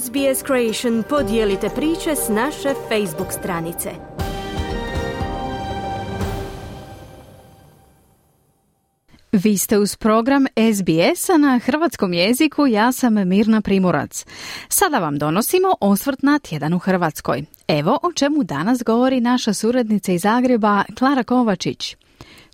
SBS Creation podijelite priče s naše Facebook stranice. Vi ste uz program SBS-a na hrvatskom jeziku, ja sam Mirna Primorac. Sada vam donosimo osvrt na tjedan u Hrvatskoj. Evo o čemu danas govori naša suradnica iz Zagreba, Klara Kovačić.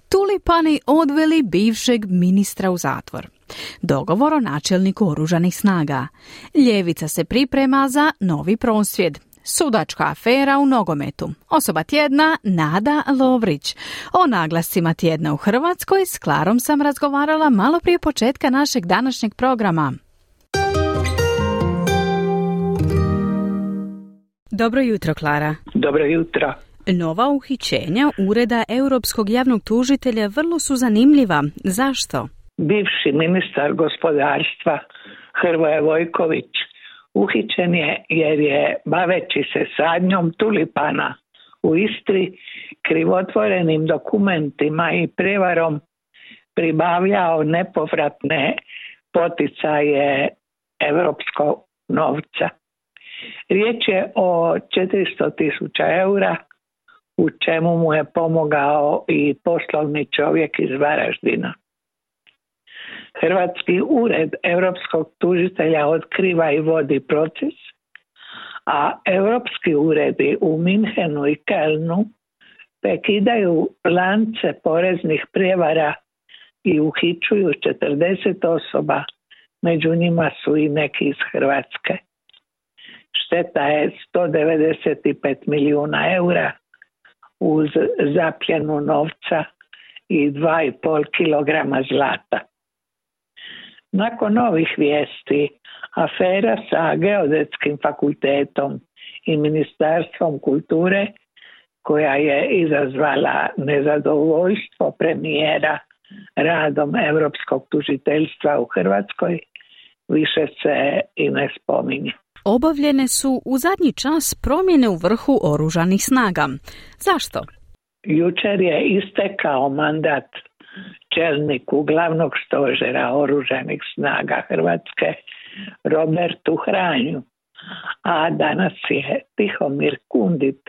Tulipani odveli bivšeg ministra u zatvor. Dogovor o načelniku oružanih snaga. Ljevica se priprema za novi prosvjed. Sudačka afera u nogometu. Osoba tjedna Nada Lovrić. O naglascima tjedna u Hrvatskoj s Klarom sam razgovarala malo prije početka našeg današnjeg programa. Dobro jutro, Klara. Dobro jutro. Nova uhićenja Ureda Europskog javnog tužitelja vrlo su zanimljiva. Zašto? Bivši ministar gospodarstva Hrvoje Vojković uhićen je jer je baveći se sadnjom tulipana u Istri krivotvorenim dokumentima i prevarom pribavljao nepovratne poticaje europskog novca. Riječ je o 400 tisuća eura u čemu mu je pomogao i poslovni čovjek iz Varaždina. Hrvatski ured europskog tužitelja otkriva i vodi proces, a europski uredi u Minhenu i Kelnu prekidaju lance poreznih prijevara i uhičuju 40 osoba, među njima su i neki iz Hrvatske. Šteta je 195 milijuna eura uz zapljenu novca i 2,5 kilograma zlata. Nakon ovih vijesti, afera sa Geodetskim fakultetom i Ministarstvom kulture, koja je izazvala nezadovoljstvo premijera radom Europskog tužiteljstva u Hrvatskoj, više se i ne spominje. Obavljene su u zadnji čas promjene u vrhu oružanih snaga. Zašto? Jučer je istekao mandat čelniku glavnog stožera oružanih snaga Hrvatske Robertu Hranju, a danas je Tihomir Kundit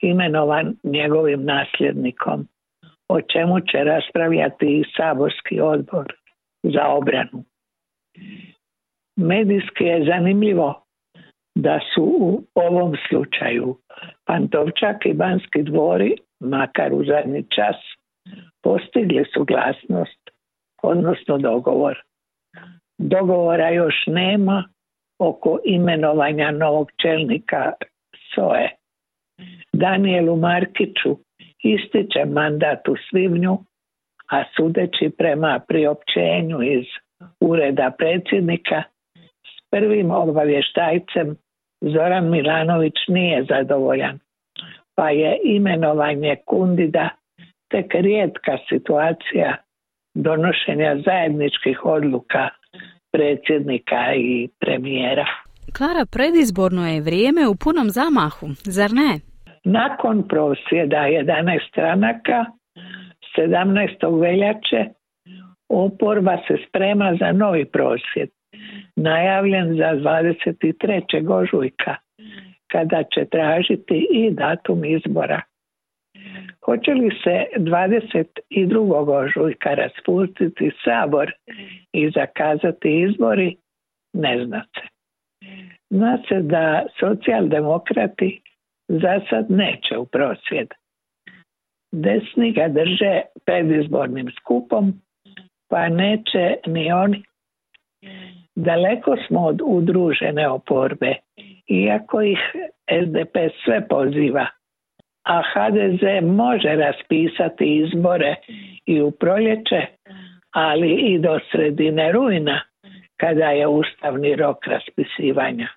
imenovan njegovim nasljednikom, o čemu će raspravljati i saborski odbor za obranu. Medijski je zanimljivo da su u ovom slučaju Pantovčak i Banski dvori, makar u zadnji čas, postigli suglasnost, odnosno dogovor. Dogovora još nema oko imenovanja novog čelnika SOE. Danielu Markiću ističe mandat u svibnju, a sudeći prema priopćenju iz ureda predsjednika s prvim obavještajcem Zoran Milanović nije zadovoljan, pa je imenovanje Kundida tek rijetka situacija donošenja zajedničkih odluka predsjednika i premijera. Klara, predizborno je vrijeme u punom zamahu, zar ne? Nakon prosvjeda 11 stranaka 17. veljače oporba se sprema za novi prosvjed najavljen za 23. ožujka kada će tražiti i datum izbora Hoće li se 22. ožujka raspustiti sabor i zakazati izbori? Ne zna se. Zna se da socijaldemokrati za sad neće u prosvjed. Desni ga drže predizbornim skupom, pa neće ni oni. Daleko smo od udružene oporbe, iako ih SDP sve poziva a HDZ može raspisati izbore i u proljeće, ali i do sredine rujna kada je ustavni rok raspisivanja.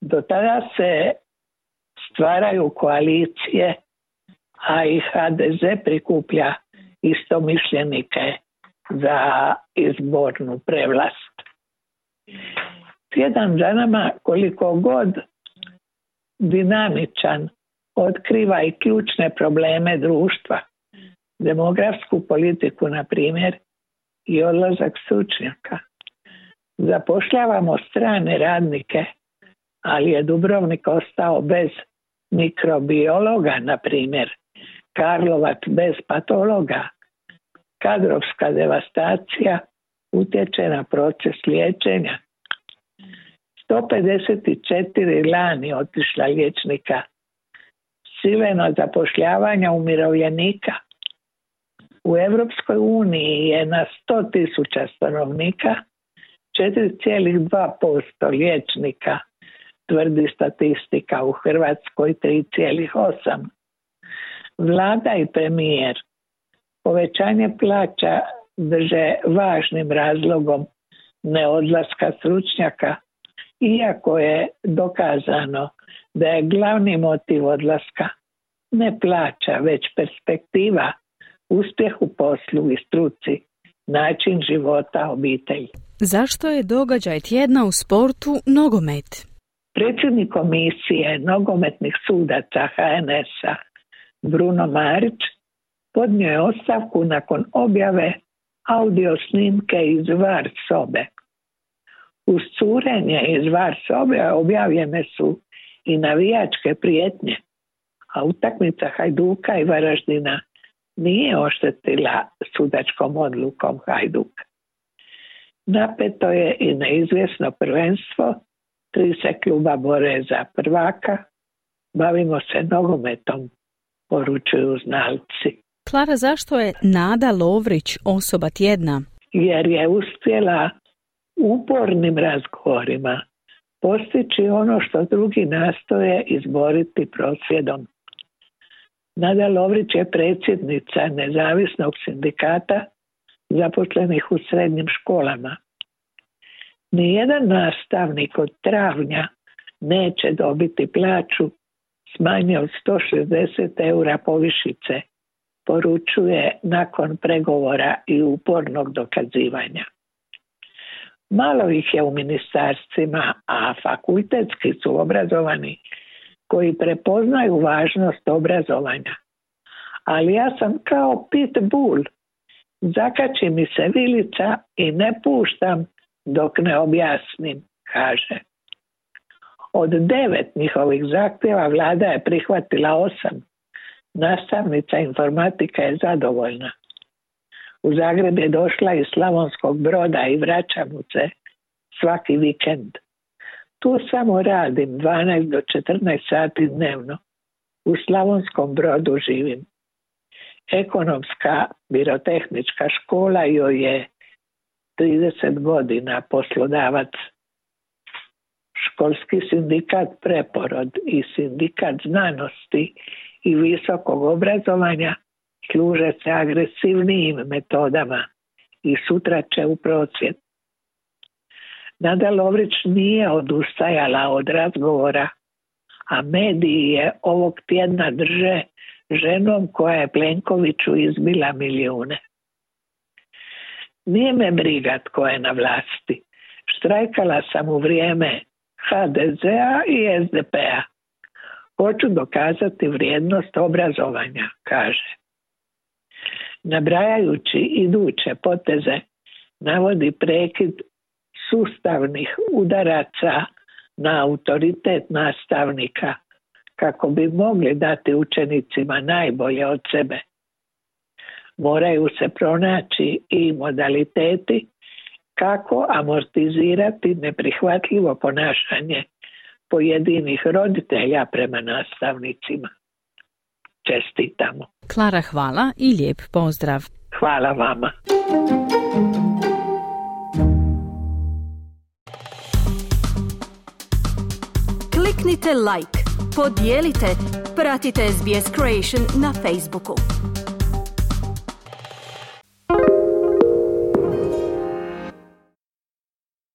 Do tada se stvaraju koalicije, a i HDZ prikuplja istomišljenike za izbornu prevlast. Tjedan za nama koliko god dinamičan otkriva i ključne probleme društva, demografsku politiku, na primjer, i odlazak stručnjaka. Zapošljavamo strane radnike, ali je Dubrovnik ostao bez mikrobiologa, na primjer, Karlovac bez patologa. Kadrovska devastacija utječe na proces liječenja. 154 lani otišla liječnika. Sileno zapošljavanja umirovljenika. U Europskoj uniji je na 100 tisuća stanovnika 4,2% liječnika, tvrdi statistika u Hrvatskoj 3,8%. Vlada i premijer povećanje plaća drže važnim razlogom neodlaska stručnjaka, iako je dokazano da je glavni motiv odlaska ne plaća, već perspektiva, uspjeh u poslu i struci, način života obitelji. Zašto je događaj tjedna u sportu nogomet? Predsjednik komisije nogometnih sudaca HNS-a Bruno Marić podnio je ostavku nakon objave audio snimke iz VAR sobe. Uz curenje iz VAR sobe objavljene su i navijačke prijetnje, a utakmica Hajduka i Varaždina nije oštetila sudačkom odlukom Hajduka. Napeto je i neizvjesno prvenstvo, tri se kluba bore za prvaka, bavimo se nogometom, poručuju znalci. Klara, zašto je Nada Lovrić osoba tjedna? Jer je uspjela upornim razgovorima postići ono što drugi nastoje izboriti prosvjedom. Nada Lovrić je predsjednica nezavisnog sindikata zaposlenih u srednjim školama. Nijedan nastavnik od travnja neće dobiti plaću smanje od 160 eura povišice, poručuje nakon pregovora i upornog dokazivanja. Malo ih je u ministarstvima, a fakultetski su obrazovani koji prepoznaju važnost obrazovanja. Ali ja sam kao pit bull. Zakači mi se vilica i ne puštam dok ne objasnim, kaže. Od devet njihovih zahtjeva vlada je prihvatila osam. Nastavnica informatika je zadovoljna. U Zagreb je došla iz Slavonskog broda i vraća mu se svaki vikend. Tu samo radim 12 do 14 sati dnevno. U Slavonskom brodu živim. Ekonomska birotehnička škola joj je 30 godina poslodavac školski sindikat Preporod i sindikat znanosti i visokog obrazovanja služe se agresivnijim metodama i sutra će u procvjet. Nada Lovrić nije odustajala od razgovora, a mediji je ovog tjedna drže ženom koja je Plenkoviću izbila milijune. Nije me briga tko je na vlasti. Štrajkala sam u vrijeme HDZ-a i SDP-a. Hoću dokazati vrijednost obrazovanja, kaže. Nabrajajući iduće poteze, navodi prekid sustavnih udaraca na autoritet nastavnika kako bi mogli dati učenicima najbolje od sebe. Moraju se pronaći i modaliteti kako amortizirati neprihvatljivo ponašanje pojedinih roditelja prema nastavnicima. Čestitamo. Klara, hvala i lijep pozdrav. Hvala vama. Kliknite like, podijelite, pratite SBS Creation na Facebooku.